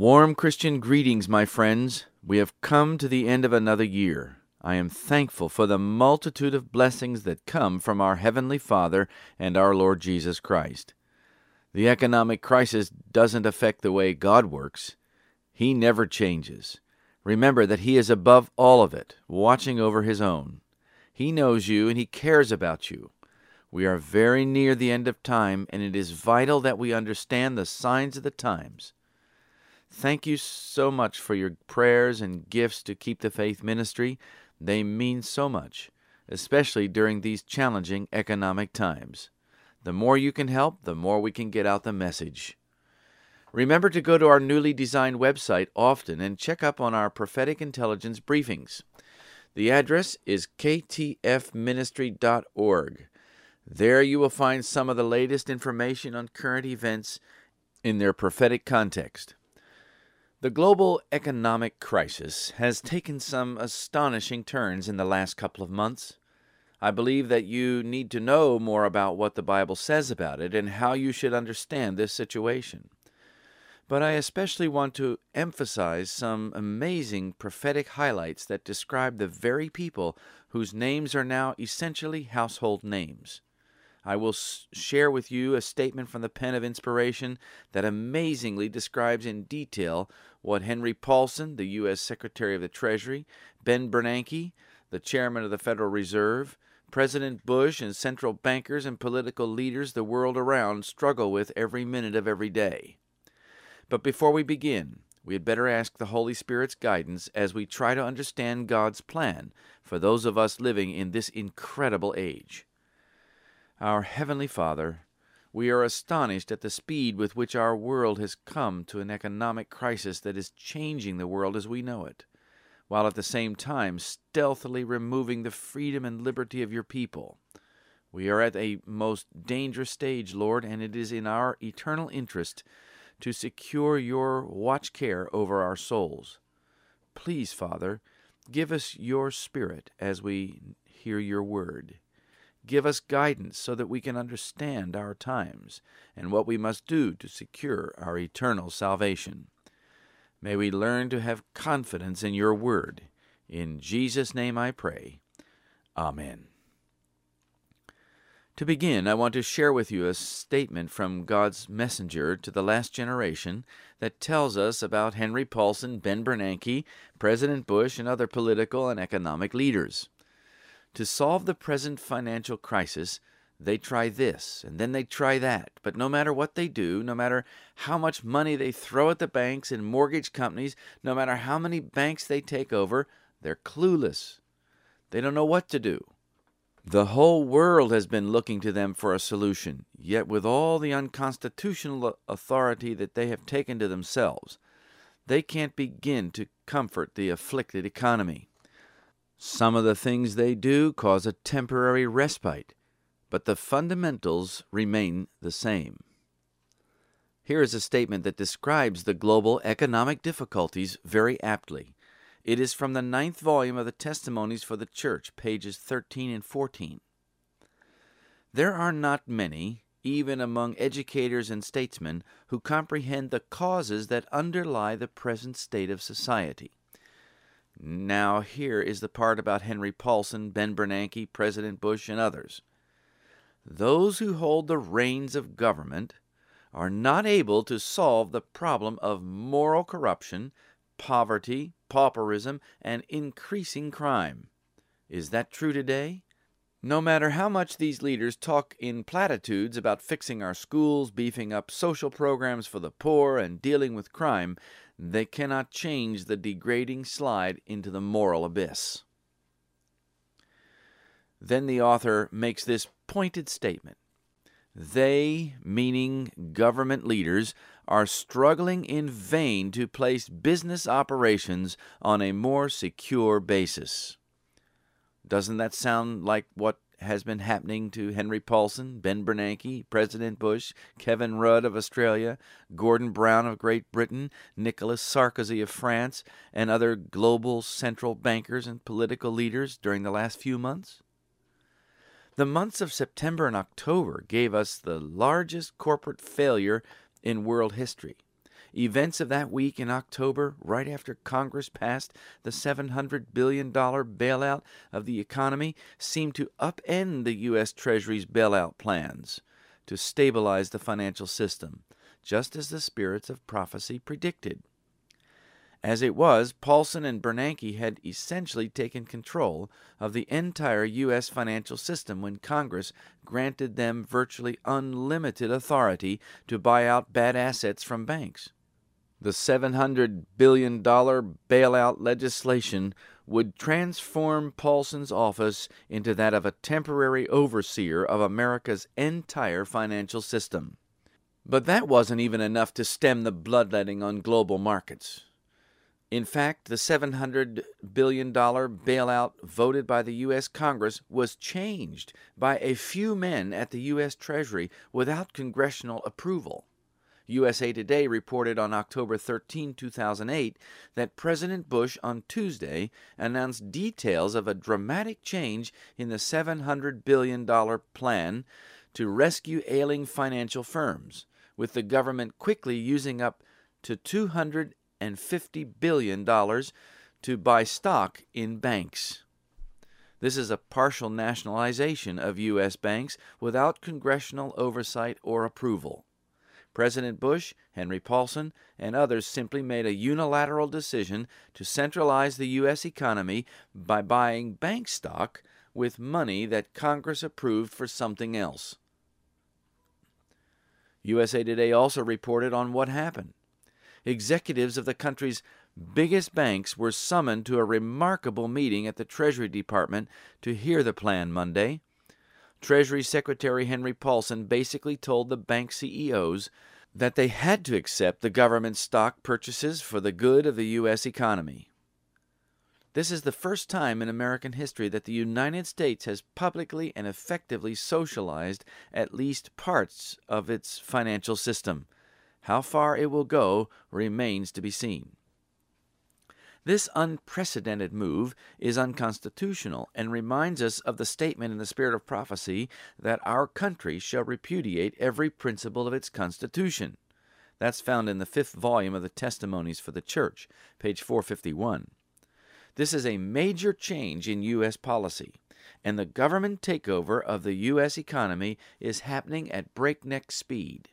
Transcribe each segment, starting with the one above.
Warm Christian greetings, my friends. We have come to the end of another year. I am thankful for the multitude of blessings that come from our Heavenly Father and our Lord Jesus Christ. The economic crisis doesn't affect the way God works. He never changes. Remember that He is above all of it, watching over His own. He knows you and He cares about you. We are very near the end of time, and it is vital that we understand the signs of the times. Thank you so much for your prayers and gifts to keep the faith ministry. They mean so much, especially during these challenging economic times. The more you can help, the more we can get out the message. Remember to go to our newly designed website often and check up on our prophetic intelligence briefings. The address is ktfministry.org. There you will find some of the latest information on current events in their prophetic context. The global economic crisis has taken some astonishing turns in the last couple of months. I believe that you need to know more about what the Bible says about it and how you should understand this situation. But I especially want to emphasize some amazing prophetic highlights that describe the very people whose names are now essentially household names. I will share with you a statement from the pen of inspiration that amazingly describes in detail what Henry Paulson, the U.S. Secretary of the Treasury, Ben Bernanke, the Chairman of the Federal Reserve, President Bush, and central bankers and political leaders the world around struggle with every minute of every day. But before we begin, we had better ask the Holy Spirit's guidance as we try to understand God's plan for those of us living in this incredible age. Our Heavenly Father, we are astonished at the speed with which our world has come to an economic crisis that is changing the world as we know it, while at the same time stealthily removing the freedom and liberty of your people. We are at a most dangerous stage, Lord, and it is in our eternal interest to secure your watch care over our souls. Please, Father, give us your Spirit as we hear your word. Give us guidance so that we can understand our times and what we must do to secure our eternal salvation. May we learn to have confidence in your word. In Jesus' name I pray. Amen. To begin, I want to share with you a statement from God's messenger to the last generation that tells us about Henry Paulson, Ben Bernanke, President Bush, and other political and economic leaders. To solve the present financial crisis, they try this and then they try that. But no matter what they do, no matter how much money they throw at the banks and mortgage companies, no matter how many banks they take over, they're clueless. They don't know what to do. The whole world has been looking to them for a solution, yet with all the unconstitutional authority that they have taken to themselves, they can't begin to comfort the afflicted economy. Some of the things they do cause a temporary respite, but the fundamentals remain the same. Here is a statement that describes the global economic difficulties very aptly. It is from the ninth volume of the Testimonies for the Church, pages 13 and 14. There are not many, even among educators and statesmen, who comprehend the causes that underlie the present state of society. Now, here is the part about Henry Paulson, Ben Bernanke, President Bush, and others. Those who hold the reins of government are not able to solve the problem of moral corruption, poverty, pauperism, and increasing crime. Is that true today? No matter how much these leaders talk in platitudes about fixing our schools, beefing up social programs for the poor, and dealing with crime, they cannot change the degrading slide into the moral abyss. Then the author makes this pointed statement They, meaning government leaders, are struggling in vain to place business operations on a more secure basis. Doesn't that sound like what has been happening to Henry Paulson, Ben Bernanke, President Bush, Kevin Rudd of Australia, Gordon Brown of Great Britain, Nicolas Sarkozy of France, and other global central bankers and political leaders during the last few months? The months of September and October gave us the largest corporate failure in world history. Events of that week in October, right after Congress passed the $700 billion bailout of the economy, seemed to upend the U.S. Treasury's bailout plans to stabilize the financial system, just as the spirits of prophecy predicted. As it was, Paulson and Bernanke had essentially taken control of the entire U.S. financial system when Congress granted them virtually unlimited authority to buy out bad assets from banks. The $700 billion bailout legislation would transform Paulson's office into that of a temporary overseer of America's entire financial system. But that wasn't even enough to stem the bloodletting on global markets. In fact, the $700 billion bailout voted by the U.S. Congress was changed by a few men at the U.S. Treasury without congressional approval. USA Today reported on October 13, 2008, that President Bush on Tuesday announced details of a dramatic change in the $700 billion plan to rescue ailing financial firms, with the government quickly using up to 200 and $50 billion to buy stock in banks. This is a partial nationalization of U.S. banks without congressional oversight or approval. President Bush, Henry Paulson, and others simply made a unilateral decision to centralize the U.S. economy by buying bank stock with money that Congress approved for something else. USA Today also reported on what happened executives of the country's biggest banks were summoned to a remarkable meeting at the Treasury Department to hear the plan Monday. Treasury Secretary Henry Paulson basically told the bank CEOs that they had to accept the government's stock purchases for the good of the U.S. economy. This is the first time in American history that the United States has publicly and effectively socialized at least parts of its financial system. How far it will go remains to be seen. This unprecedented move is unconstitutional and reminds us of the statement in the spirit of prophecy that our country shall repudiate every principle of its constitution. That's found in the fifth volume of the Testimonies for the Church, page 451. This is a major change in U.S. policy, and the government takeover of the U.S. economy is happening at breakneck speed.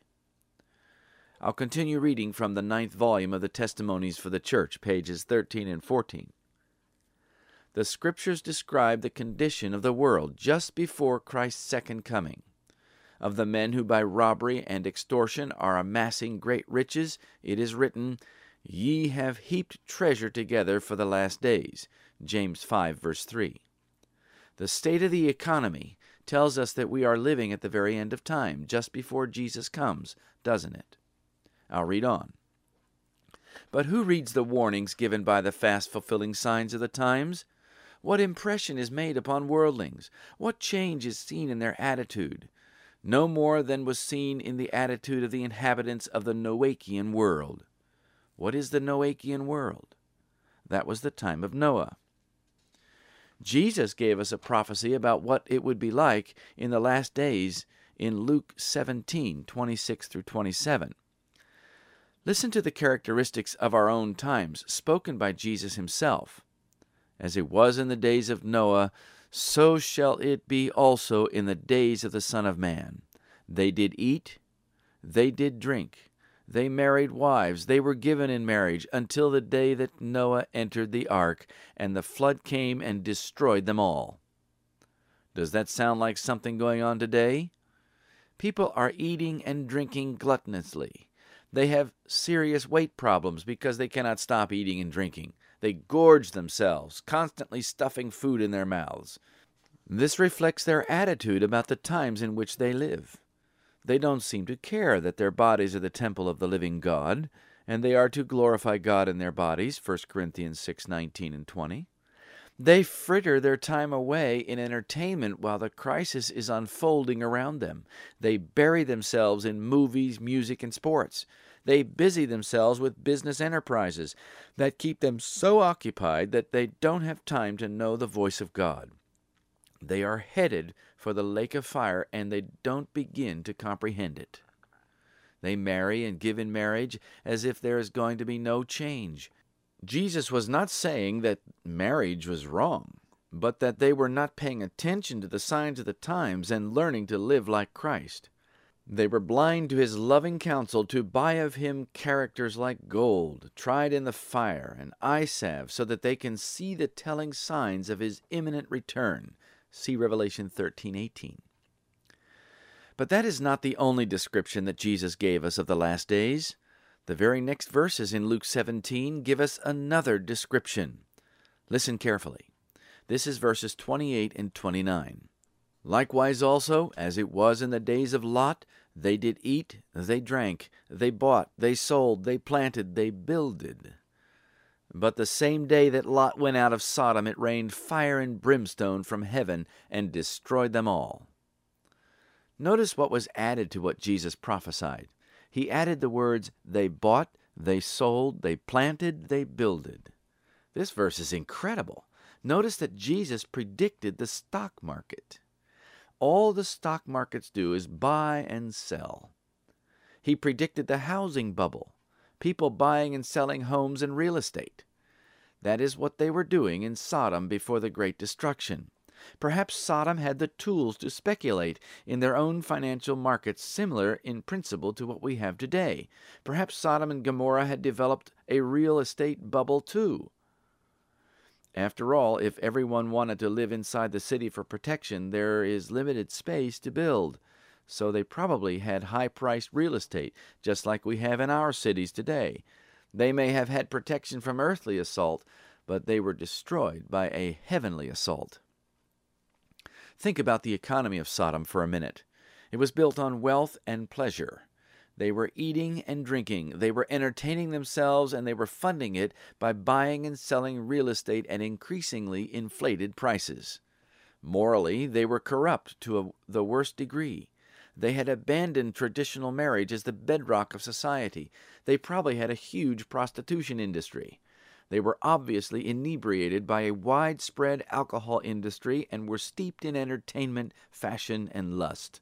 I'll continue reading from the ninth volume of the Testimonies for the Church, pages 13 and 14. The Scriptures describe the condition of the world just before Christ's second coming. Of the men who by robbery and extortion are amassing great riches, it is written, Ye have heaped treasure together for the last days. James 5, verse 3. The state of the economy tells us that we are living at the very end of time, just before Jesus comes, doesn't it? I'll read on. But who reads the warnings given by the fast fulfilling signs of the times? What impression is made upon worldlings? What change is seen in their attitude? No more than was seen in the attitude of the inhabitants of the Noachian world. What is the Noachian world? That was the time of Noah. Jesus gave us a prophecy about what it would be like in the last days in Luke 17 26 through 27. Listen to the characteristics of our own times, spoken by Jesus himself. As it was in the days of Noah, so shall it be also in the days of the Son of Man. They did eat, they did drink, they married wives, they were given in marriage, until the day that Noah entered the ark, and the flood came and destroyed them all. Does that sound like something going on today? People are eating and drinking gluttonously. They have serious weight problems because they cannot stop eating and drinking. They gorge themselves, constantly stuffing food in their mouths. This reflects their attitude about the times in which they live. They don't seem to care that their bodies are the temple of the living God, and they are to glorify God in their bodies, 1 Corinthians 6:19 and 20. They fritter their time away in entertainment while the crisis is unfolding around them. They bury themselves in movies, music, and sports. They busy themselves with business enterprises that keep them so occupied that they don't have time to know the voice of God. They are headed for the lake of fire and they don't begin to comprehend it. They marry and give in marriage as if there is going to be no change. Jesus was not saying that marriage was wrong, but that they were not paying attention to the signs of the times and learning to live like Christ. They were blind to his loving counsel to buy of him characters like gold, tried in the fire, and eye salve, so that they can see the telling signs of his imminent return. See Revelation 13:18. But that is not the only description that Jesus gave us of the last days. The very next verses in Luke 17 give us another description. Listen carefully. This is verses 28 and 29. Likewise also, as it was in the days of Lot, they did eat, they drank, they bought, they sold, they planted, they builded. But the same day that Lot went out of Sodom, it rained fire and brimstone from heaven and destroyed them all. Notice what was added to what Jesus prophesied he added the words, They bought, they sold, they planted, they builded. This verse is incredible. Notice that Jesus predicted the stock market. All the stock markets do is buy and sell. He predicted the housing bubble, people buying and selling homes and real estate. That is what they were doing in Sodom before the great destruction. Perhaps Sodom had the tools to speculate in their own financial markets similar in principle to what we have today. Perhaps Sodom and Gomorrah had developed a real estate bubble too. After all, if everyone wanted to live inside the city for protection, there is limited space to build. So they probably had high priced real estate, just like we have in our cities today. They may have had protection from earthly assault, but they were destroyed by a heavenly assault. Think about the economy of Sodom for a minute. It was built on wealth and pleasure. They were eating and drinking, they were entertaining themselves, and they were funding it by buying and selling real estate at increasingly inflated prices. Morally, they were corrupt to a, the worst degree. They had abandoned traditional marriage as the bedrock of society. They probably had a huge prostitution industry. They were obviously inebriated by a widespread alcohol industry and were steeped in entertainment, fashion, and lust.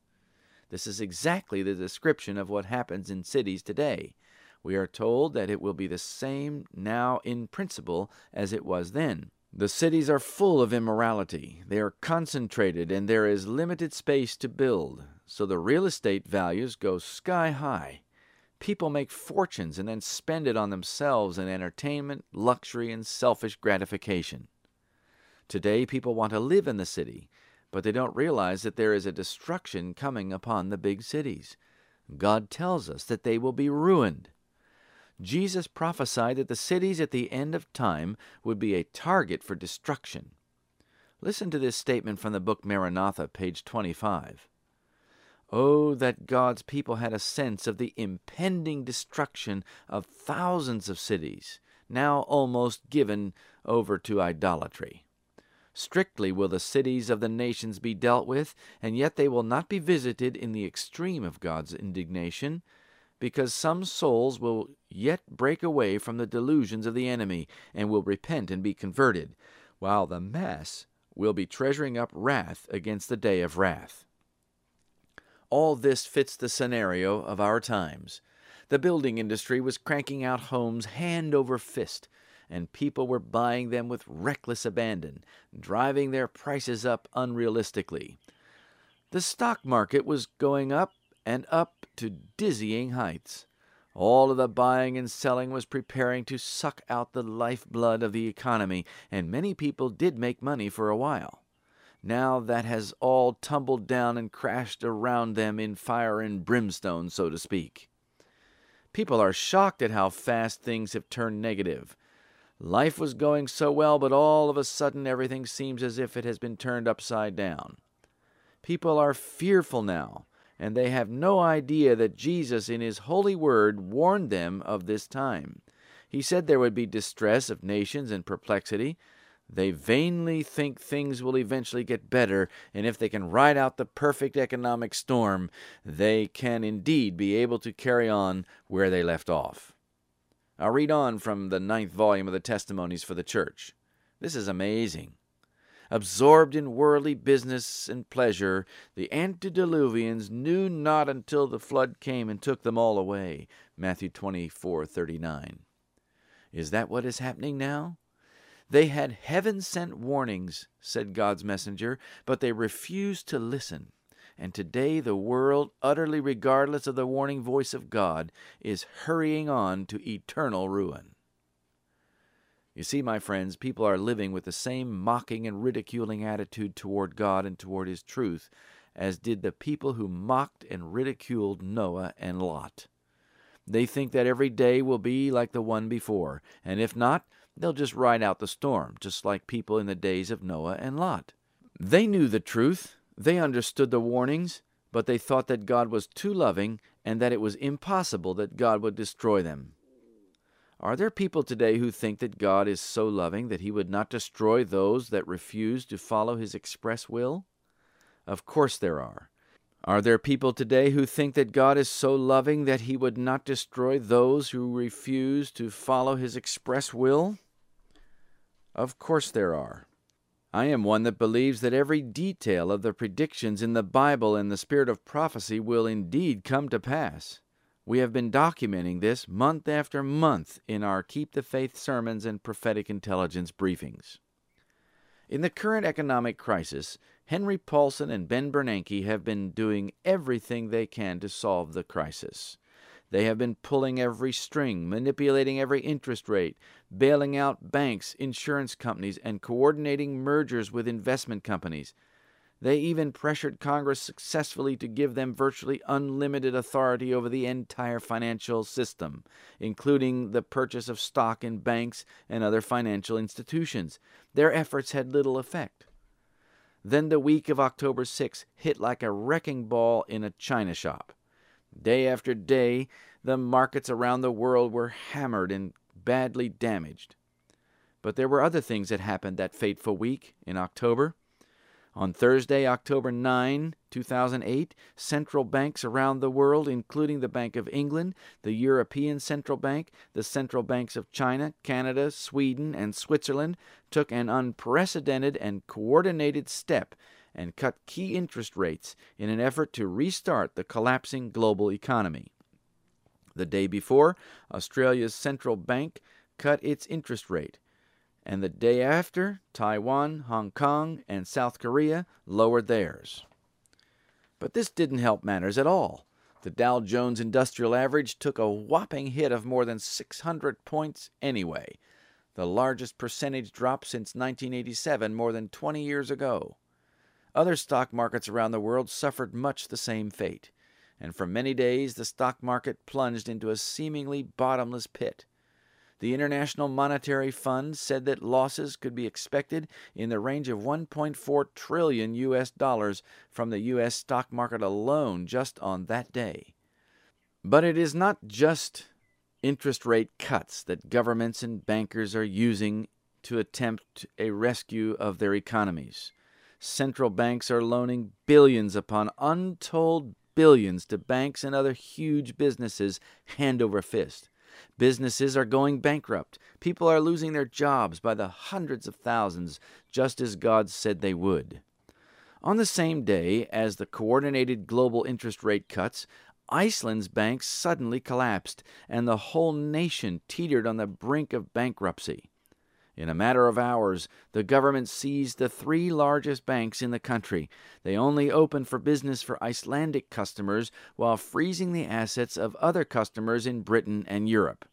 This is exactly the description of what happens in cities today. We are told that it will be the same now in principle as it was then. The cities are full of immorality. They are concentrated and there is limited space to build, so the real estate values go sky high. People make fortunes and then spend it on themselves in entertainment, luxury, and selfish gratification. Today, people want to live in the city, but they don't realize that there is a destruction coming upon the big cities. God tells us that they will be ruined. Jesus prophesied that the cities at the end of time would be a target for destruction. Listen to this statement from the book Maranatha, page 25. Oh, that God's people had a sense of the impending destruction of thousands of cities, now almost given over to idolatry. Strictly will the cities of the nations be dealt with, and yet they will not be visited in the extreme of God's indignation, because some souls will yet break away from the delusions of the enemy and will repent and be converted, while the mass will be treasuring up wrath against the day of wrath. All this fits the scenario of our times. The building industry was cranking out homes hand over fist, and people were buying them with reckless abandon, driving their prices up unrealistically. The stock market was going up and up to dizzying heights. All of the buying and selling was preparing to suck out the lifeblood of the economy, and many people did make money for a while. Now that has all tumbled down and crashed around them in fire and brimstone, so to speak. People are shocked at how fast things have turned negative. Life was going so well, but all of a sudden everything seems as if it has been turned upside down. People are fearful now, and they have no idea that Jesus, in His holy word, warned them of this time. He said there would be distress of nations and perplexity. They vainly think things will eventually get better, and if they can ride out the perfect economic storm, they can indeed be able to carry on where they left off. I'll read on from the ninth volume of the Testimonies for the Church. This is amazing. Absorbed in worldly business and pleasure, the antediluvians knew not until the flood came and took them all away. Matthew 24:39. Is that what is happening now? They had heaven sent warnings, said God's messenger, but they refused to listen. And today the world, utterly regardless of the warning voice of God, is hurrying on to eternal ruin. You see, my friends, people are living with the same mocking and ridiculing attitude toward God and toward His truth as did the people who mocked and ridiculed Noah and Lot. They think that every day will be like the one before, and if not, they'll just ride out the storm, just like people in the days of Noah and Lot. They knew the truth, they understood the warnings, but they thought that God was too loving and that it was impossible that God would destroy them. Are there people today who think that God is so loving that he would not destroy those that refuse to follow his express will? Of course there are. Are there people today who think that God is so loving that he would not destroy those who refuse to follow his express will? Of course there are. I am one that believes that every detail of the predictions in the Bible and the spirit of prophecy will indeed come to pass. We have been documenting this month after month in our Keep the Faith sermons and prophetic intelligence briefings. In the current economic crisis, Henry Paulson and Ben Bernanke have been doing everything they can to solve the crisis. They have been pulling every string, manipulating every interest rate, bailing out banks, insurance companies, and coordinating mergers with investment companies. They even pressured Congress successfully to give them virtually unlimited authority over the entire financial system, including the purchase of stock in banks and other financial institutions. Their efforts had little effect. Then the week of October 6 hit like a wrecking ball in a china shop. Day after day, the markets around the world were hammered and badly damaged. But there were other things that happened that fateful week in October. On Thursday, October 9, 2008, central banks around the world, including the Bank of England, the European Central Bank, the central banks of China, Canada, Sweden, and Switzerland, took an unprecedented and coordinated step and cut key interest rates in an effort to restart the collapsing global economy. The day before, Australia's central bank cut its interest rate and the day after, Taiwan, Hong Kong, and South Korea lowered theirs. But this didn't help matters at all. The Dow Jones Industrial Average took a whopping hit of more than 600 points anyway, the largest percentage drop since 1987, more than 20 years ago. Other stock markets around the world suffered much the same fate, and for many days the stock market plunged into a seemingly bottomless pit. The International Monetary Fund said that losses could be expected in the range of 1.4 trillion US dollars from the US stock market alone just on that day. But it is not just interest rate cuts that governments and bankers are using to attempt a rescue of their economies. Central banks are loaning billions upon untold billions to banks and other huge businesses hand over fist. Businesses are going bankrupt. People are losing their jobs by the hundreds of thousands, just as God said they would. On the same day as the coordinated global interest rate cuts, Iceland's banks suddenly collapsed, and the whole nation teetered on the brink of bankruptcy. In a matter of hours, the government seized the three largest banks in the country. They only opened for business for Icelandic customers while freezing the assets of other customers in Britain and Europe.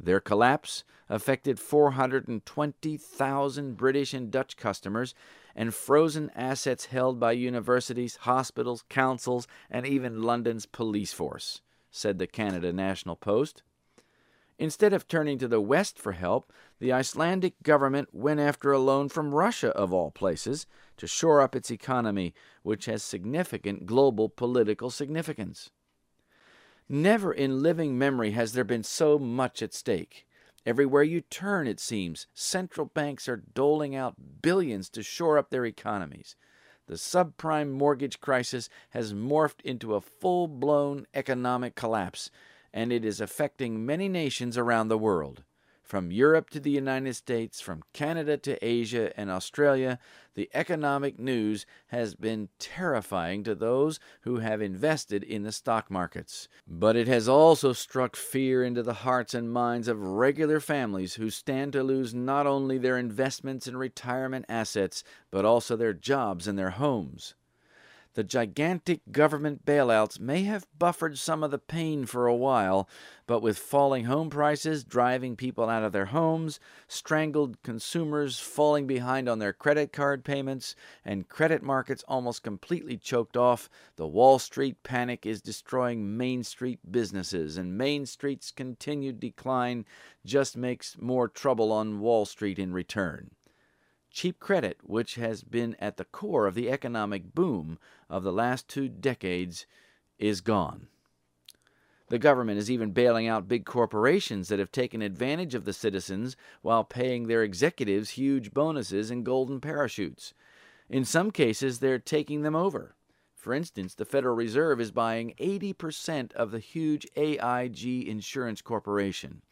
Their collapse affected 420,000 British and Dutch customers and frozen assets held by universities, hospitals, councils, and even London's police force, said the Canada National Post. Instead of turning to the West for help, the Icelandic government went after a loan from Russia, of all places, to shore up its economy, which has significant global political significance. Never in living memory has there been so much at stake. Everywhere you turn, it seems, central banks are doling out billions to shore up their economies. The subprime mortgage crisis has morphed into a full blown economic collapse, and it is affecting many nations around the world. From Europe to the United States, from Canada to Asia and Australia, the economic news has been terrifying to those who have invested in the stock markets. But it has also struck fear into the hearts and minds of regular families who stand to lose not only their investments and retirement assets, but also their jobs and their homes. The gigantic government bailouts may have buffered some of the pain for a while, but with falling home prices driving people out of their homes, strangled consumers falling behind on their credit card payments, and credit markets almost completely choked off, the Wall Street panic is destroying Main Street businesses, and Main Street's continued decline just makes more trouble on Wall Street in return. Cheap credit, which has been at the core of the economic boom of the last two decades, is gone. The government is even bailing out big corporations that have taken advantage of the citizens while paying their executives huge bonuses and golden parachutes. In some cases, they're taking them over. For instance, the Federal Reserve is buying 80% of the huge AIG Insurance Corporation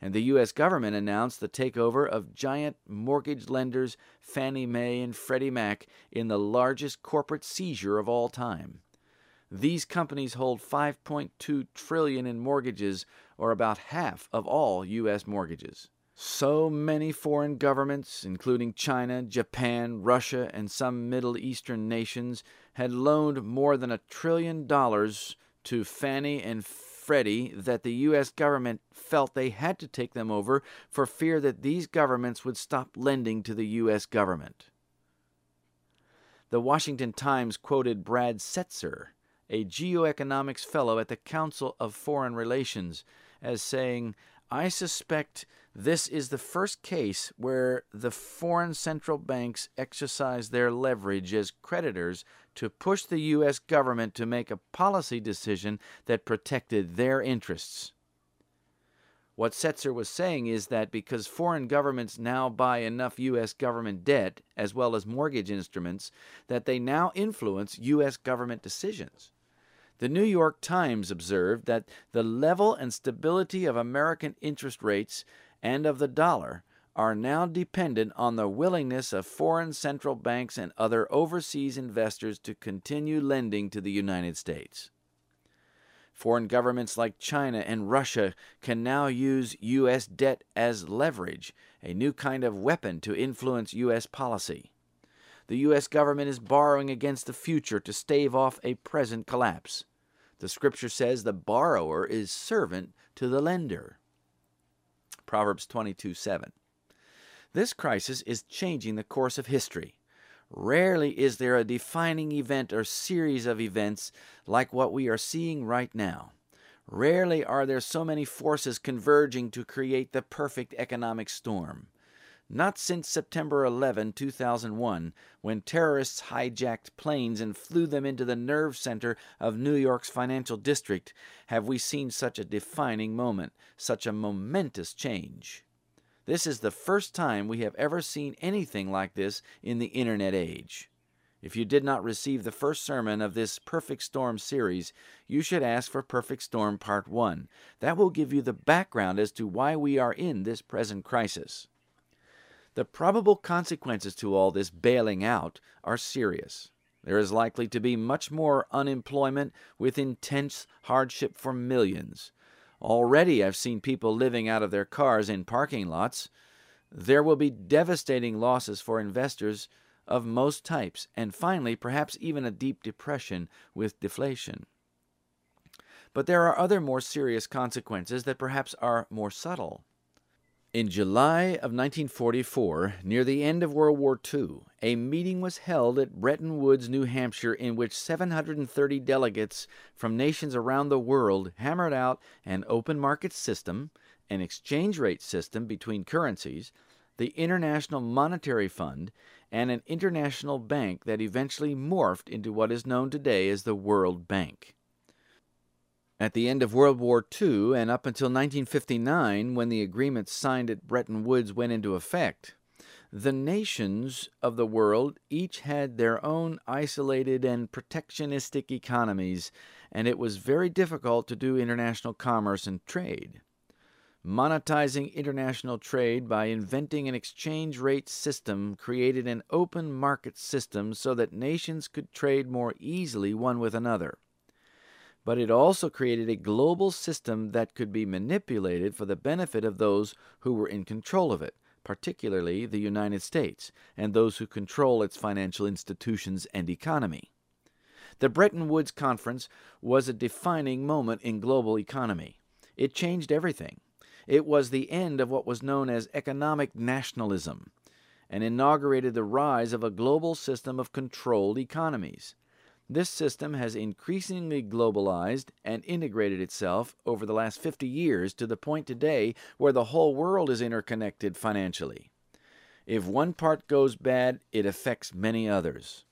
and the U.S. government announced the takeover of giant mortgage lenders Fannie Mae and Freddie Mac in the largest corporate seizure of all time. These companies hold 5.2 trillion in mortgages, or about half of all U.S. mortgages. So many foreign governments, including China, Japan, Russia, and some Middle Eastern nations, had loaned more than a trillion dollars to Fannie and Freddie that the U.S. government felt they had to take them over for fear that these governments would stop lending to the U.S. government. The Washington Times quoted Brad Setser, a geoeconomics fellow at the Council of Foreign Relations, as saying, I suspect this is the first case where the foreign central banks exercise their leverage as creditors to push the U.S. government to make a policy decision that protected their interests. What Setser was saying is that because foreign governments now buy enough U.S. government debt, as well as mortgage instruments, that they now influence U.S. government decisions. The New York Times observed that the level and stability of American interest rates and of the dollar are now dependent on the willingness of foreign central banks and other overseas investors to continue lending to the United States. Foreign governments like China and Russia can now use U.S. debt as leverage, a new kind of weapon to influence U.S. policy. The U.S. government is borrowing against the future to stave off a present collapse. The scripture says the borrower is servant to the lender. Proverbs 22 7. This crisis is changing the course of history. Rarely is there a defining event or series of events like what we are seeing right now. Rarely are there so many forces converging to create the perfect economic storm. Not since September 11, 2001, when terrorists hijacked planes and flew them into the nerve center of New York's financial district, have we seen such a defining moment, such a momentous change. This is the first time we have ever seen anything like this in the Internet age. If you did not receive the first sermon of this Perfect Storm series, you should ask for Perfect Storm Part 1. That will give you the background as to why we are in this present crisis. The probable consequences to all this bailing out are serious. There is likely to be much more unemployment with intense hardship for millions. Already I've seen people living out of their cars in parking lots. There will be devastating losses for investors of most types, and finally, perhaps even a deep depression with deflation. But there are other more serious consequences that perhaps are more subtle. In July of 1944, near the end of World War II, a meeting was held at Bretton Woods, New Hampshire, in which 730 delegates from nations around the world hammered out an open market system, an exchange rate system between currencies, the International Monetary Fund, and an international bank that eventually morphed into what is known today as the World Bank. At the end of World War II and up until 1959, when the agreements signed at Bretton Woods went into effect, the nations of the world each had their own isolated and protectionistic economies, and it was very difficult to do international commerce and trade. Monetizing international trade by inventing an exchange rate system created an open market system so that nations could trade more easily one with another but it also created a global system that could be manipulated for the benefit of those who were in control of it, particularly the United States and those who control its financial institutions and economy. The Bretton Woods Conference was a defining moment in global economy. It changed everything. It was the end of what was known as economic nationalism and inaugurated the rise of a global system of controlled economies. This system has increasingly globalized and integrated itself over the last 50 years to the point today where the whole world is interconnected financially. If one part goes bad, it affects many others.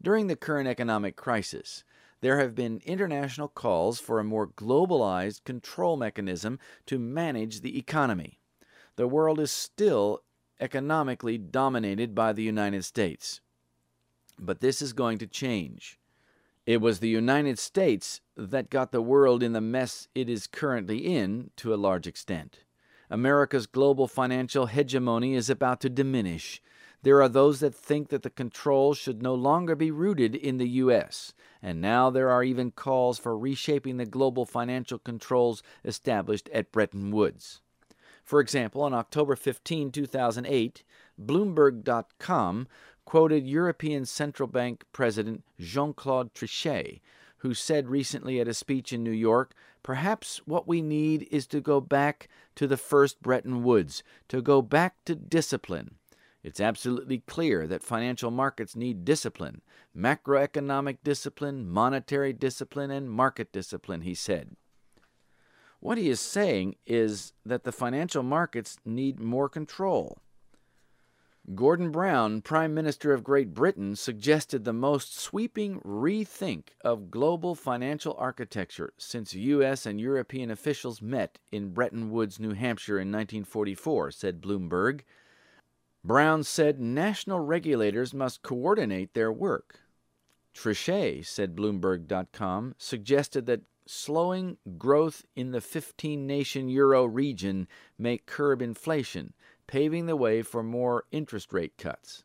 During the current economic crisis, there have been international calls for a more globalized control mechanism to manage the economy. The world is still economically dominated by the United States. But this is going to change. It was the United States that got the world in the mess it is currently in to a large extent. America's global financial hegemony is about to diminish. There are those that think that the control should no longer be rooted in the U.S., and now there are even calls for reshaping the global financial controls established at Bretton Woods. For example, on October 15, 2008, Bloomberg.com quoted European Central Bank President Jean Claude Trichet, who said recently at a speech in New York perhaps what we need is to go back to the first Bretton Woods, to go back to discipline. It's absolutely clear that financial markets need discipline macroeconomic discipline, monetary discipline, and market discipline, he said. What he is saying is that the financial markets need more control. Gordon Brown, Prime Minister of Great Britain, suggested the most sweeping rethink of global financial architecture since U.S. and European officials met in Bretton Woods, New Hampshire in 1944, said Bloomberg. Brown said national regulators must coordinate their work. Trichet, said Bloomberg.com, suggested that slowing growth in the 15 nation euro region may curb inflation paving the way for more interest rate cuts.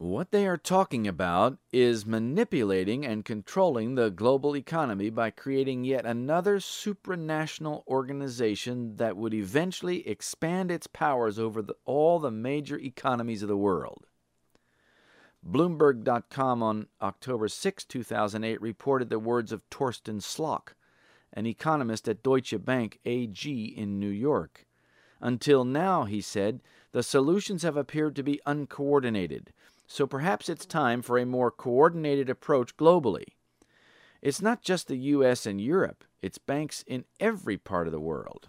What they are talking about is manipulating and controlling the global economy by creating yet another supranational organization that would eventually expand its powers over the, all the major economies of the world. Bloomberg.com on October 6, 2008, reported the words of Torsten Slok, an economist at Deutsche Bank AG in New York. Until now, he said, the solutions have appeared to be uncoordinated, so perhaps it's time for a more coordinated approach globally. It's not just the US and Europe, it's banks in every part of the world.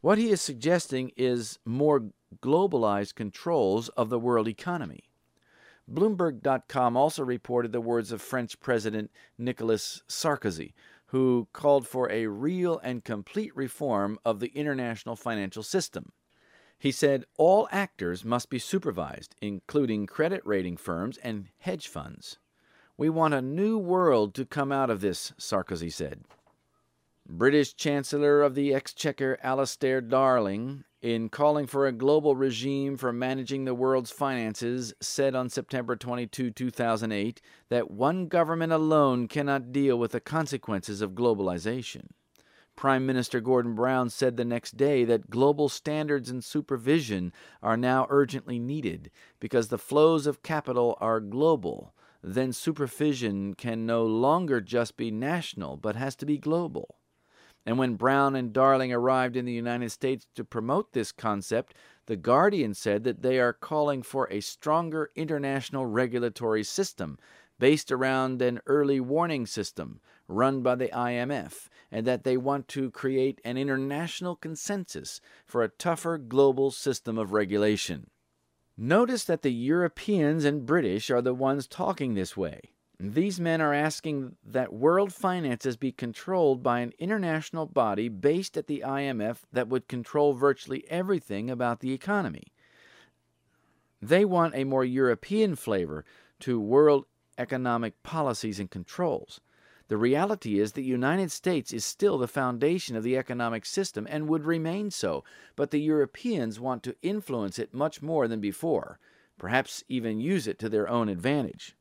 What he is suggesting is more globalized controls of the world economy. Bloomberg.com also reported the words of French President Nicolas Sarkozy, who called for a real and complete reform of the international financial system. He said all actors must be supervised, including credit rating firms and hedge funds. We want a new world to come out of this, Sarkozy said. British Chancellor of the Exchequer Alastair Darling in calling for a global regime for managing the world's finances, said on September 22, 2008, that one government alone cannot deal with the consequences of globalization. Prime Minister Gordon Brown said the next day that global standards and supervision are now urgently needed because the flows of capital are global. Then supervision can no longer just be national, but has to be global. And when Brown and Darling arrived in the United States to promote this concept, The Guardian said that they are calling for a stronger international regulatory system based around an early warning system, run by the IMF and that they want to create an international consensus for a tougher global system of regulation. Notice that the Europeans and British are the ones talking this way. These men are asking that world finances be controlled by an international body based at the IMF that would control virtually everything about the economy. They want a more European flavor to world economic policies and controls. The reality is that the United States is still the foundation of the economic system and would remain so, but the Europeans want to influence it much more than before, perhaps even use it to their own advantage.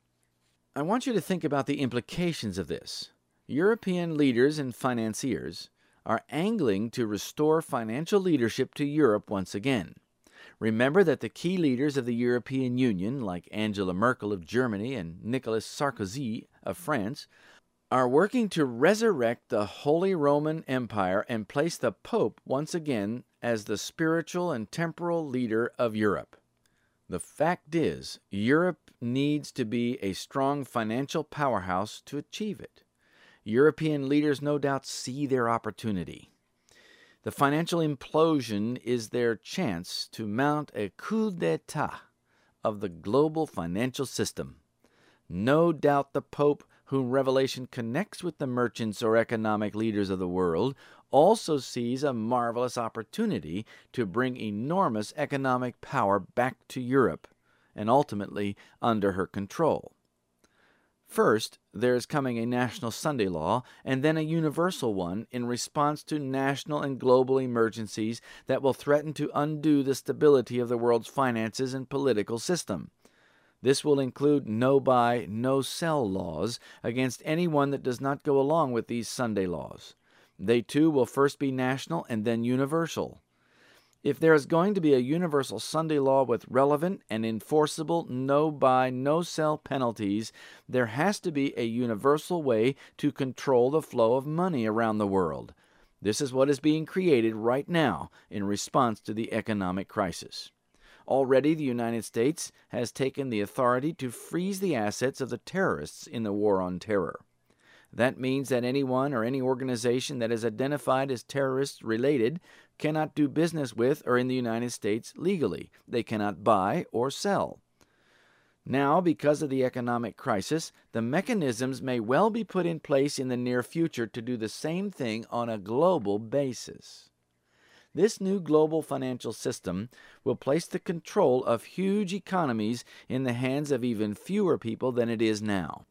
I want you to think about the implications of this. European leaders and financiers are angling to restore financial leadership to Europe once again. Remember that the key leaders of the European Union, like Angela Merkel of Germany and Nicolas Sarkozy of France, are working to resurrect the Holy Roman Empire and place the Pope once again as the spiritual and temporal leader of Europe. The fact is, Europe needs to be a strong financial powerhouse to achieve it. European leaders no doubt see their opportunity. The financial implosion is their chance to mount a coup d'etat of the global financial system. No doubt the Pope, whom Revelation connects with the merchants or economic leaders of the world, also sees a marvelous opportunity to bring enormous economic power back to Europe and ultimately under her control. First, there is coming a national Sunday law and then a universal one in response to national and global emergencies that will threaten to undo the stability of the world's finances and political system. This will include no buy, no sell laws against anyone that does not go along with these Sunday laws. They too will first be national and then universal. If there is going to be a universal Sunday law with relevant and enforceable no buy, no sell penalties, there has to be a universal way to control the flow of money around the world. This is what is being created right now in response to the economic crisis. Already, the United States has taken the authority to freeze the assets of the terrorists in the war on terror. That means that anyone or any organization that is identified as terrorist related cannot do business with or in the United States legally. They cannot buy or sell. Now, because of the economic crisis, the mechanisms may well be put in place in the near future to do the same thing on a global basis. This new global financial system will place the control of huge economies in the hands of even fewer people than it is now,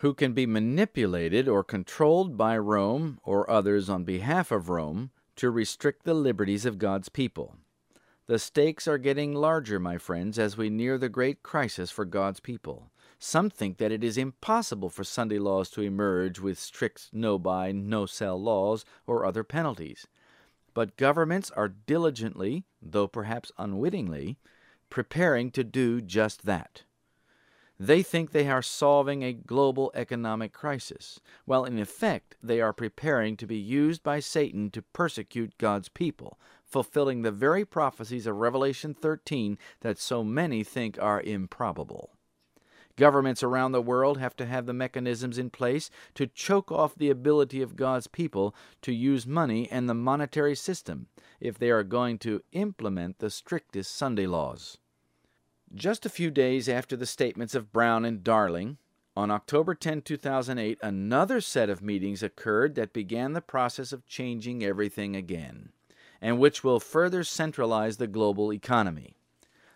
who can be manipulated or controlled by Rome or others on behalf of Rome to restrict the liberties of God's people. The stakes are getting larger, my friends, as we near the great crisis for God's people. Some think that it is impossible for Sunday laws to emerge with strict no buy, no sell laws or other penalties. But governments are diligently, though perhaps unwittingly, preparing to do just that. They think they are solving a global economic crisis, while in effect they are preparing to be used by Satan to persecute God's people, fulfilling the very prophecies of Revelation 13 that so many think are improbable. Governments around the world have to have the mechanisms in place to choke off the ability of God's people to use money and the monetary system if they are going to implement the strictest Sunday laws. Just a few days after the statements of Brown and Darling, on October 10, 2008, another set of meetings occurred that began the process of changing everything again, and which will further centralize the global economy.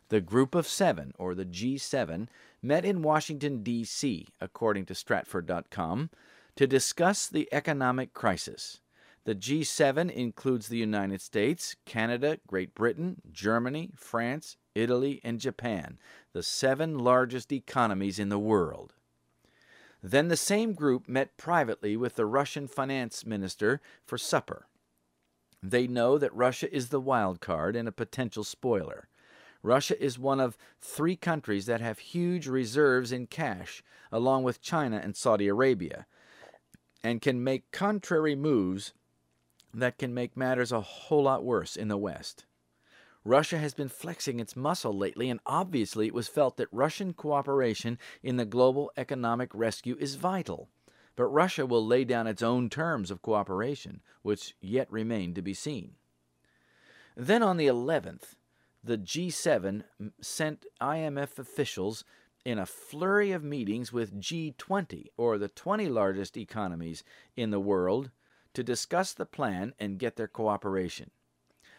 The Group of Seven, or the G7, met in Washington, D.C., according to Stratfor.com, to discuss the economic crisis. The G7 includes the United States, Canada, Great Britain, Germany, France, Italy, and Japan, the seven largest economies in the world. Then the same group met privately with the Russian finance minister for supper. They know that Russia is the wild card and a potential spoiler. Russia is one of three countries that have huge reserves in cash, along with China and Saudi Arabia, and can make contrary moves that can make matters a whole lot worse in the West. Russia has been flexing its muscle lately, and obviously it was felt that Russian cooperation in the global economic rescue is vital. but Russia will lay down its own terms of cooperation, which yet remain to be seen. Then on the 11th, the G7 sent IMF officials in a flurry of meetings with G20, or the 20 largest economies in the world, to discuss the plan and get their cooperation.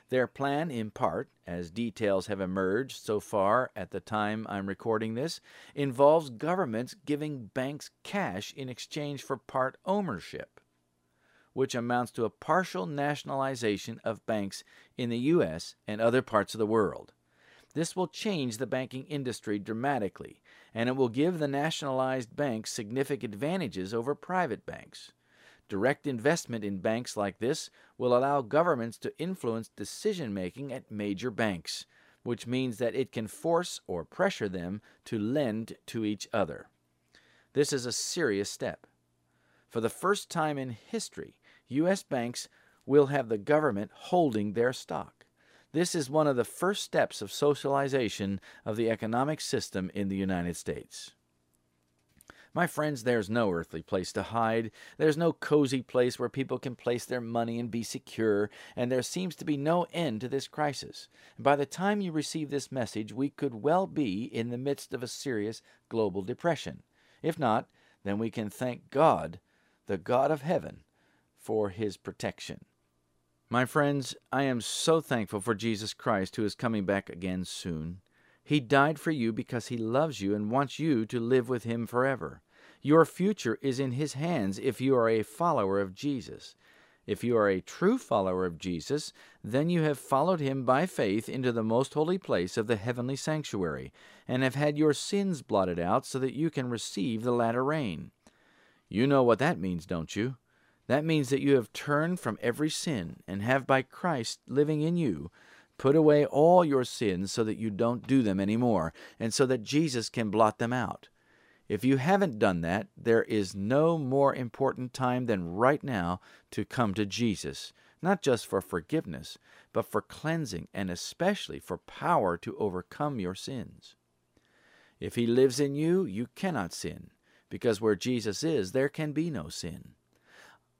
Their plan, in part, as details have emerged so far at the time I'm recording this, involves governments giving banks cash in exchange for part ownership, which amounts to a partial nationalization of banks in the U.S. and other parts of the world. This will change the banking industry dramatically, and it will give the nationalized banks significant advantages over private banks. Direct investment in banks like this will allow governments to influence decision making at major banks, which means that it can force or pressure them to lend to each other. This is a serious step. For the first time in history, U.S. banks will have the government holding their stock. This is one of the first steps of socialization of the economic system in the United States. My friends, there's no earthly place to hide. There's no cozy place where people can place their money and be secure, and there seems to be no end to this crisis. by the time you receive this message, we could well be in the midst of a serious global depression. If not, then we can thank God, the God of heaven, for his protection. My friends, I am so thankful for Jesus Christ who is coming back again soon. He died for you because he loves you and wants you to live with him forever. Your future is in His hands if you are a follower of Jesus. If you are a true follower of Jesus, then you have followed him by faith into the most holy place of the heavenly sanctuary, and have had your sins blotted out so that you can receive the latter rain. You know what that means, don't you? That means that you have turned from every sin and have, by Christ living in you, put away all your sins so that you don't do them any more, and so that Jesus can blot them out. If you haven't done that, there is no more important time than right now to come to Jesus, not just for forgiveness, but for cleansing and especially for power to overcome your sins. If He lives in you, you cannot sin, because where Jesus is, there can be no sin.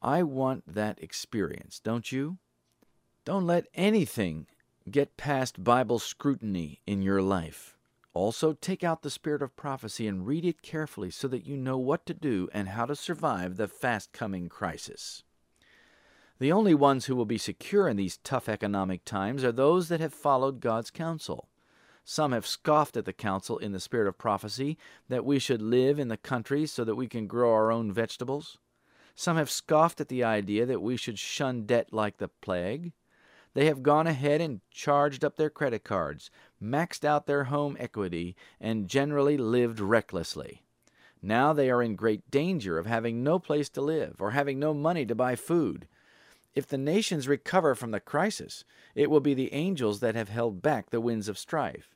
I want that experience, don't you? Don't let anything get past Bible scrutiny in your life. Also, take out the spirit of prophecy and read it carefully so that you know what to do and how to survive the fast coming crisis. The only ones who will be secure in these tough economic times are those that have followed God's counsel. Some have scoffed at the counsel in the spirit of prophecy that we should live in the country so that we can grow our own vegetables. Some have scoffed at the idea that we should shun debt like the plague. They have gone ahead and charged up their credit cards, maxed out their home equity, and generally lived recklessly. Now they are in great danger of having no place to live or having no money to buy food. If the nations recover from the crisis, it will be the angels that have held back the winds of strife.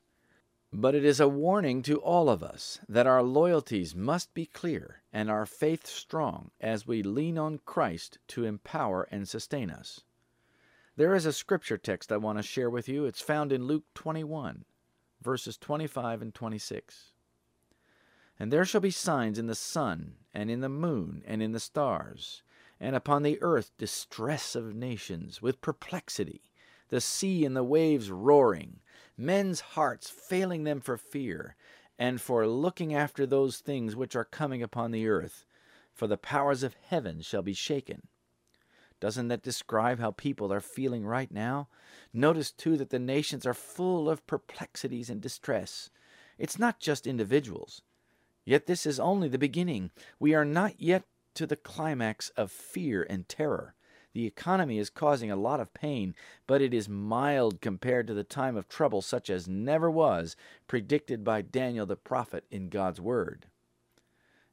But it is a warning to all of us that our loyalties must be clear and our faith strong as we lean on Christ to empower and sustain us. There is a scripture text I want to share with you. It's found in Luke 21, verses 25 and 26. And there shall be signs in the sun, and in the moon, and in the stars, and upon the earth distress of nations, with perplexity, the sea and the waves roaring, men's hearts failing them for fear, and for looking after those things which are coming upon the earth, for the powers of heaven shall be shaken. Doesn't that describe how people are feeling right now? Notice, too, that the nations are full of perplexities and distress. It's not just individuals. Yet this is only the beginning. We are not yet to the climax of fear and terror. The economy is causing a lot of pain, but it is mild compared to the time of trouble such as never was predicted by Daniel the prophet in God's Word.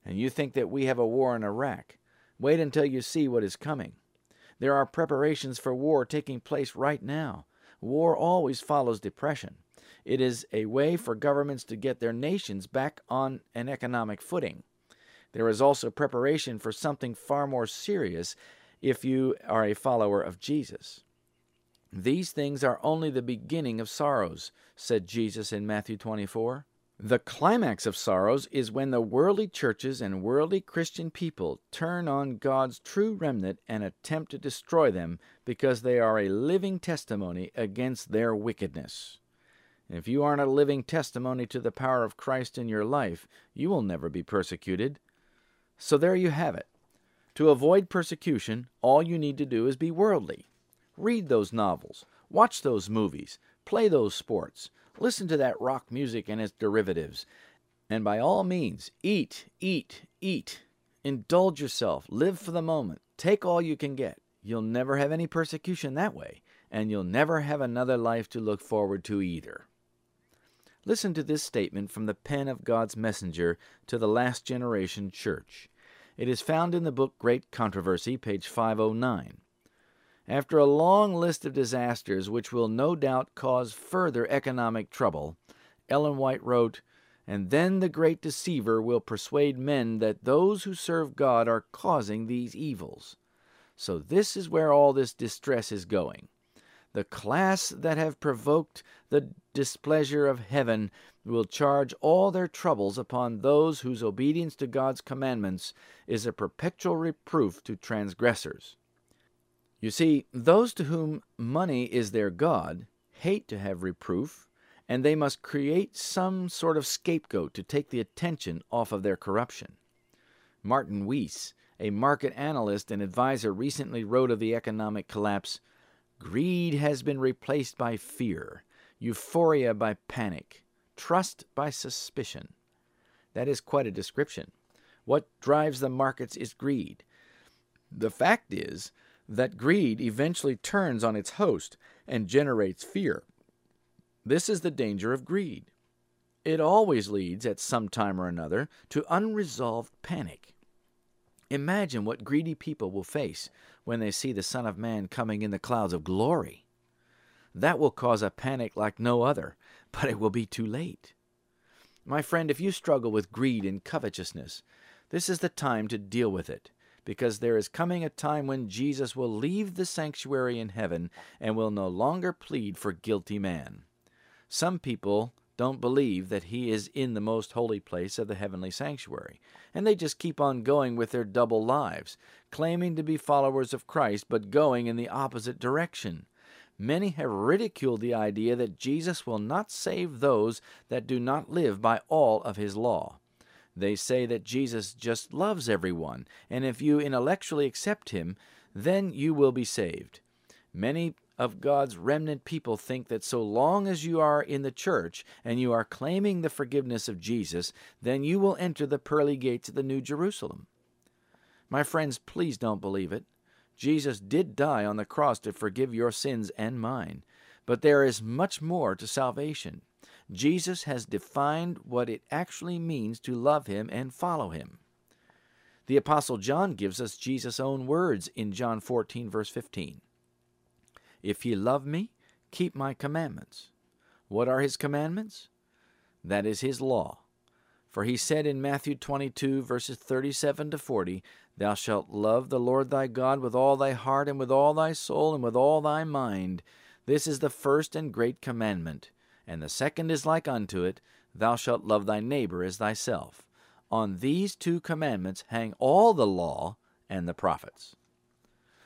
And you think that we have a war in Iraq. Wait until you see what is coming. There are preparations for war taking place right now. War always follows depression. It is a way for governments to get their nations back on an economic footing. There is also preparation for something far more serious if you are a follower of Jesus. These things are only the beginning of sorrows, said Jesus in Matthew 24. The climax of sorrows is when the worldly churches and worldly Christian people turn on God's true remnant and attempt to destroy them because they are a living testimony against their wickedness. If you aren't a living testimony to the power of Christ in your life, you will never be persecuted. So there you have it. To avoid persecution, all you need to do is be worldly. Read those novels, watch those movies, play those sports, listen to that rock music and its derivatives, and by all means, eat, eat, eat. Indulge yourself, live for the moment, take all you can get. You'll never have any persecution that way, and you'll never have another life to look forward to either. Listen to this statement from the pen of God's messenger to the last generation church. It is found in the book Great Controversy, page 509. After a long list of disasters which will no doubt cause further economic trouble, Ellen White wrote, And then the great deceiver will persuade men that those who serve God are causing these evils. So this is where all this distress is going. The class that have provoked the displeasure of heaven will charge all their troubles upon those whose obedience to God's commandments is a perpetual reproof to transgressors. You see, those to whom money is their God hate to have reproof, and they must create some sort of scapegoat to take the attention off of their corruption. Martin Weiss, a market analyst and advisor, recently wrote of the economic collapse Greed has been replaced by fear, euphoria by panic, trust by suspicion. That is quite a description. What drives the markets is greed. The fact is that greed eventually turns on its host and generates fear. This is the danger of greed. It always leads, at some time or another, to unresolved panic. Imagine what greedy people will face when they see the Son of Man coming in the clouds of glory. That will cause a panic like no other, but it will be too late. My friend, if you struggle with greed and covetousness, this is the time to deal with it, because there is coming a time when Jesus will leave the sanctuary in heaven and will no longer plead for guilty man. Some people don't believe that he is in the most holy place of the heavenly sanctuary, and they just keep on going with their double lives, claiming to be followers of Christ but going in the opposite direction. Many have ridiculed the idea that Jesus will not save those that do not live by all of his law. They say that Jesus just loves everyone, and if you intellectually accept him, then you will be saved. Many of God's remnant people think that so long as you are in the church and you are claiming the forgiveness of Jesus, then you will enter the pearly gates of the New Jerusalem. My friends, please don't believe it. Jesus did die on the cross to forgive your sins and mine, but there is much more to salvation. Jesus has defined what it actually means to love him and follow him. The apostle John gives us Jesus' own words in John 14 verse 15. If ye love me, keep my commandments. What are his commandments? That is his law. For he said in Matthew 22, verses 37 to 40, Thou shalt love the Lord thy God with all thy heart, and with all thy soul, and with all thy mind. This is the first and great commandment. And the second is like unto it, Thou shalt love thy neighbor as thyself. On these two commandments hang all the law and the prophets.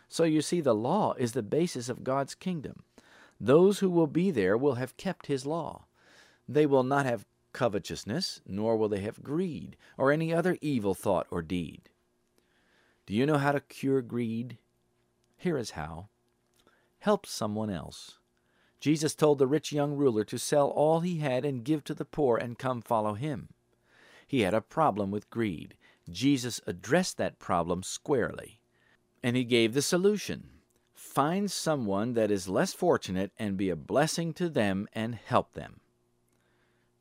So you see, the law is the basis of God's kingdom. Those who will be there will have kept his law. They will not have covetousness, nor will they have greed, or any other evil thought or deed. Do you know how to cure greed? Here is how help someone else. Jesus told the rich young ruler to sell all he had and give to the poor and come follow him. He had a problem with greed. Jesus addressed that problem squarely. And he gave the solution find someone that is less fortunate and be a blessing to them and help them.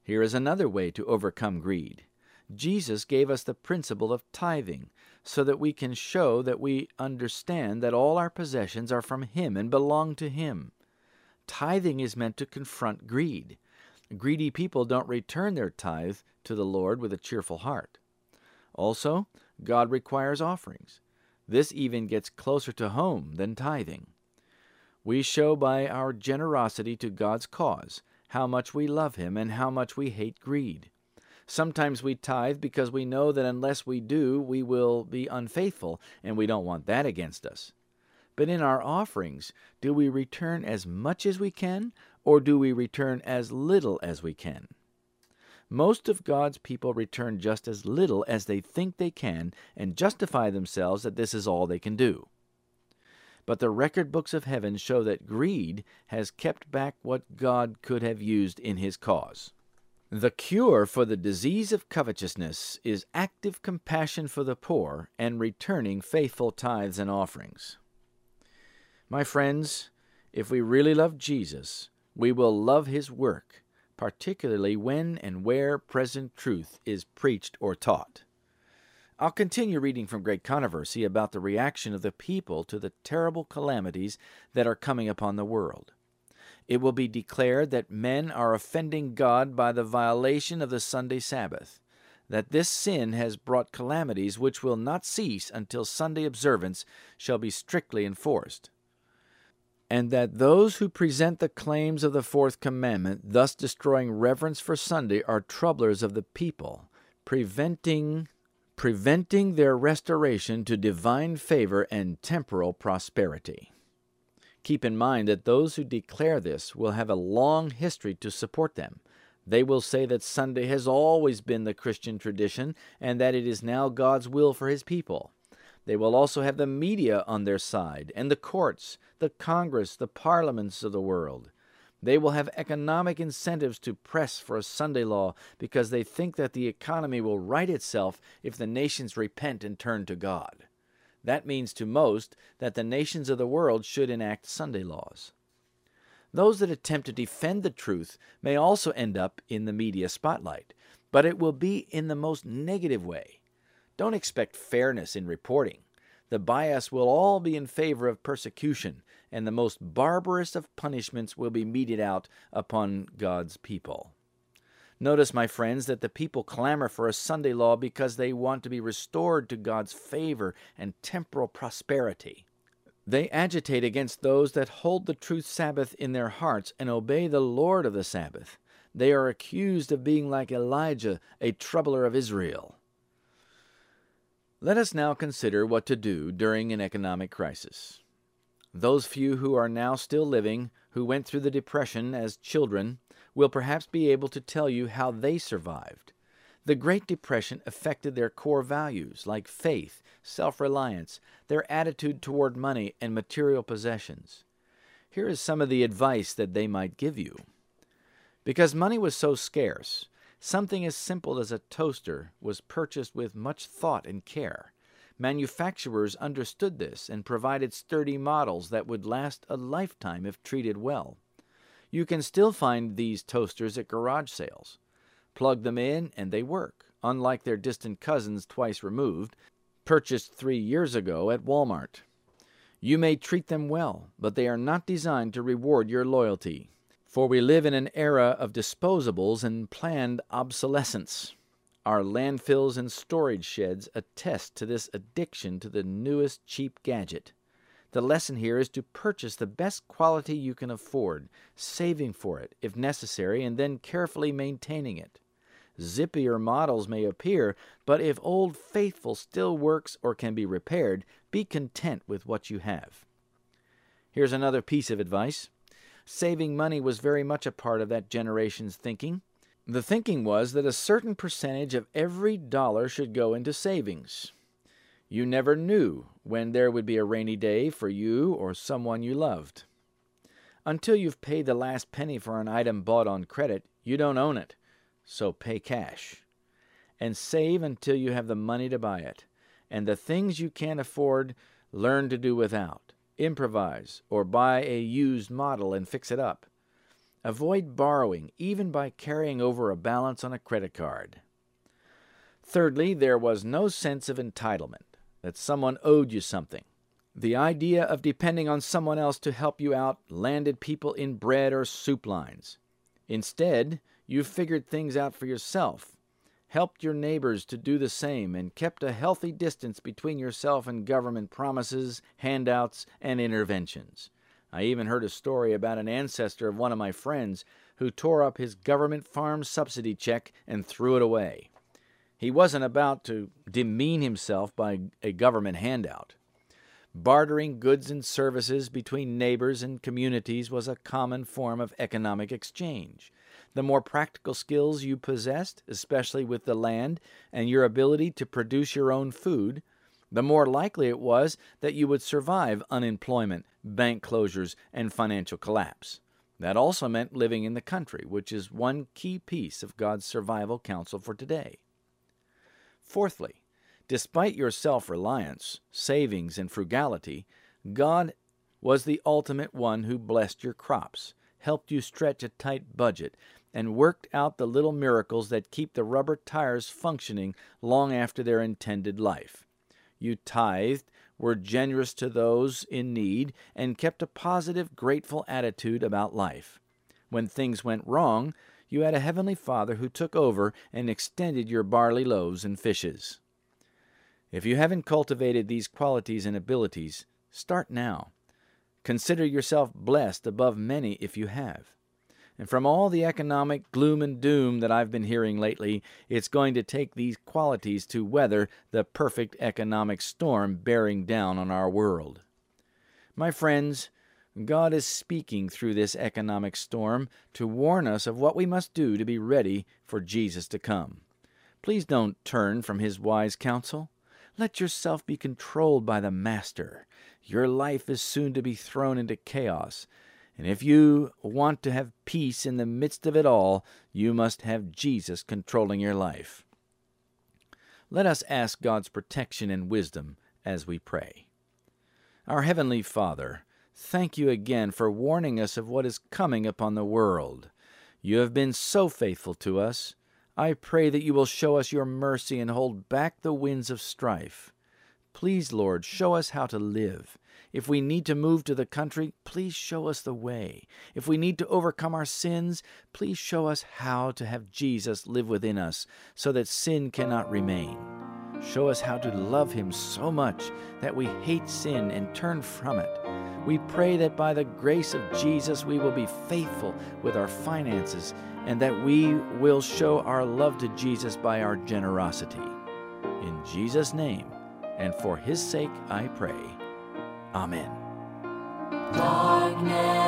Here is another way to overcome greed. Jesus gave us the principle of tithing so that we can show that we understand that all our possessions are from Him and belong to Him. Tithing is meant to confront greed. Greedy people don't return their tithe to the Lord with a cheerful heart. Also, God requires offerings. This even gets closer to home than tithing. We show by our generosity to God's cause how much we love Him and how much we hate greed. Sometimes we tithe because we know that unless we do, we will be unfaithful, and we don't want that against us. But in our offerings, do we return as much as we can, or do we return as little as we can? Most of God's people return just as little as they think they can and justify themselves that this is all they can do. But the record books of heaven show that greed has kept back what God could have used in his cause. The cure for the disease of covetousness is active compassion for the poor and returning faithful tithes and offerings. My friends, if we really love Jesus, we will love his work, particularly when and where present truth is preached or taught. I'll continue reading from Great Controversy about the reaction of the people to the terrible calamities that are coming upon the world. It will be declared that men are offending God by the violation of the Sunday Sabbath, that this sin has brought calamities which will not cease until Sunday observance shall be strictly enforced, and that those who present the claims of the fourth commandment, thus destroying reverence for Sunday, are troublers of the people, preventing preventing their restoration to divine favor and temporal prosperity. Keep in mind that those who declare this will have a long history to support them. They will say that Sunday has always been the Christian tradition and that it is now God's will for His people. They will also have the media on their side, and the courts, the Congress, the parliaments of the world. They will have economic incentives to press for a Sunday law because they think that the economy will right itself if the nations repent and turn to God. That means to most that the nations of the world should enact Sunday laws. Those that attempt to defend the truth may also end up in the media spotlight, but it will be in the most negative way. Don't expect fairness in reporting. The bias will all be in favor of persecution, and the most barbarous of punishments will be meted out upon God's people. Notice, my friends, that the people clamor for a Sunday law because they want to be restored to God's favor and temporal prosperity. They agitate against those that hold the truth Sabbath in their hearts and obey the Lord of the Sabbath. They are accused of being like Elijah, a troubler of Israel. Let us now consider what to do during an economic crisis. Those few who are now still living, who went through the Depression as children, will perhaps be able to tell you how they survived. The Great Depression affected their core values like faith, self reliance, their attitude toward money and material possessions. Here is some of the advice that they might give you. Because money was so scarce, something as simple as a toaster was purchased with much thought and care. Manufacturers understood this and provided sturdy models that would last a lifetime if treated well. You can still find these toasters at garage sales. Plug them in and they work, unlike their distant cousins twice removed, purchased three years ago at Walmart. You may treat them well, but they are not designed to reward your loyalty, for we live in an era of disposables and planned obsolescence. Our landfills and storage sheds attest to this addiction to the newest cheap gadget. The lesson here is to purchase the best quality you can afford, saving for it if necessary, and then carefully maintaining it. Zippier models may appear, but if Old Faithful still works or can be repaired, be content with what you have. Here's another piece of advice. Saving money was very much a part of that generation's thinking. The thinking was that a certain percentage of every dollar should go into savings. You never knew when there would be a rainy day for you or someone you loved. Until you've paid the last penny for an item bought on credit, you don't own it, so pay cash. And save until you have the money to buy it. And the things you can't afford, learn to do without. Improvise, or buy a used model and fix it up. Avoid borrowing, even by carrying over a balance on a credit card. Thirdly, there was no sense of entitlement that someone owed you something. The idea of depending on someone else to help you out landed people in bread or soup lines. Instead, you figured things out for yourself, helped your neighbors to do the same, and kept a healthy distance between yourself and government promises, handouts, and interventions. I even heard a story about an ancestor of one of my friends who tore up his government farm subsidy check and threw it away. He wasn't about to demean himself by a government handout. Bartering goods and services between neighbors and communities was a common form of economic exchange. The more practical skills you possessed, especially with the land and your ability to produce your own food, the more likely it was that you would survive unemployment, bank closures, and financial collapse. That also meant living in the country, which is one key piece of God's survival counsel for today. Fourthly, Despite your self reliance, savings, and frugality, God was the ultimate one who blessed your crops, helped you stretch a tight budget, and worked out the little miracles that keep the rubber tires functioning long after their intended life. You tithed, were generous to those in need, and kept a positive, grateful attitude about life. When things went wrong, you had a Heavenly Father who took over and extended your barley loaves and fishes. If you haven't cultivated these qualities and abilities, start now. Consider yourself blessed above many if you have. And from all the economic gloom and doom that I've been hearing lately, it's going to take these qualities to weather the perfect economic storm bearing down on our world. My friends, God is speaking through this economic storm to warn us of what we must do to be ready for Jesus to come. Please don't turn from His wise counsel. Let yourself be controlled by the Master. Your life is soon to be thrown into chaos. And if you want to have peace in the midst of it all, you must have Jesus controlling your life. Let us ask God's protection and wisdom as we pray. Our Heavenly Father, thank you again for warning us of what is coming upon the world. You have been so faithful to us. I pray that you will show us your mercy and hold back the winds of strife. Please, Lord, show us how to live. If we need to move to the country, please show us the way. If we need to overcome our sins, please show us how to have Jesus live within us so that sin cannot remain. Show us how to love Him so much that we hate sin and turn from it. We pray that by the grace of Jesus we will be faithful with our finances and that we will show our love to Jesus by our generosity. In Jesus' name and for his sake I pray. Amen. Darkness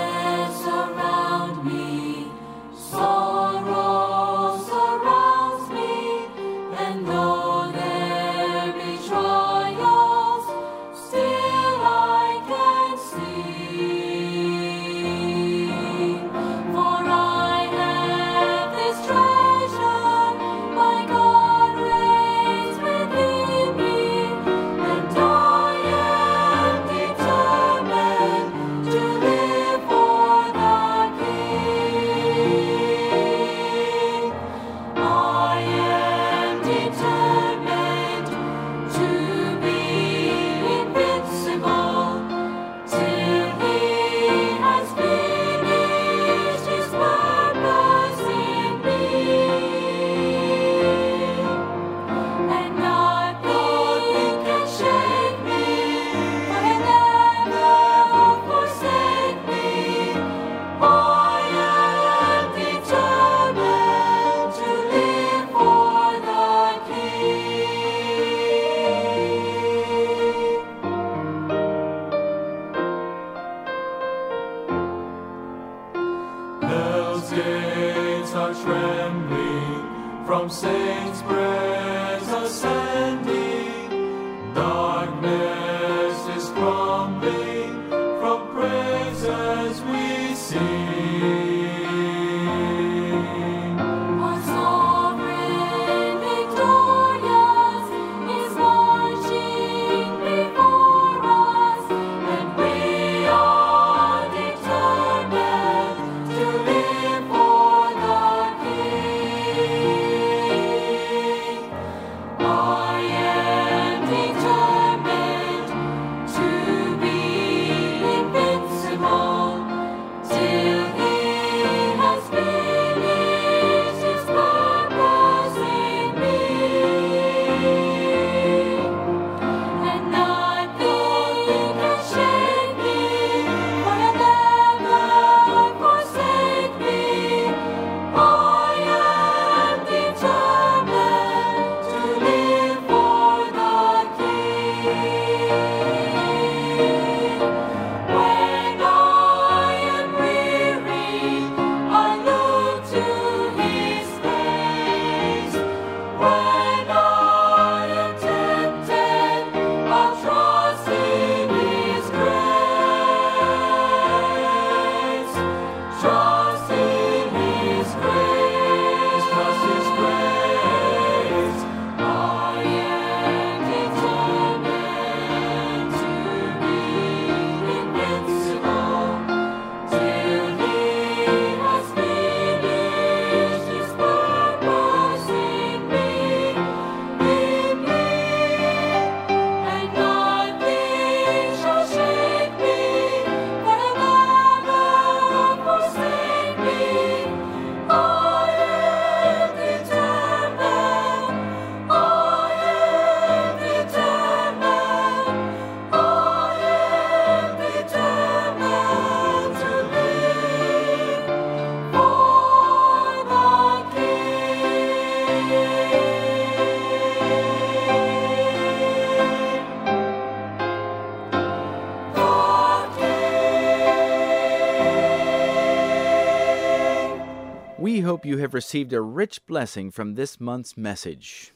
you have received a rich blessing from this month's message.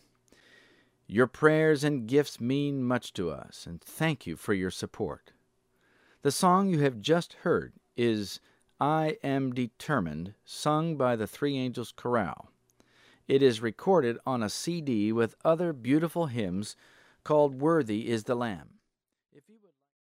Your prayers and gifts mean much to us, and thank you for your support. The song you have just heard is I Am Determined, sung by the Three Angels Chorale. It is recorded on a CD with other beautiful hymns called Worthy is the Lamb.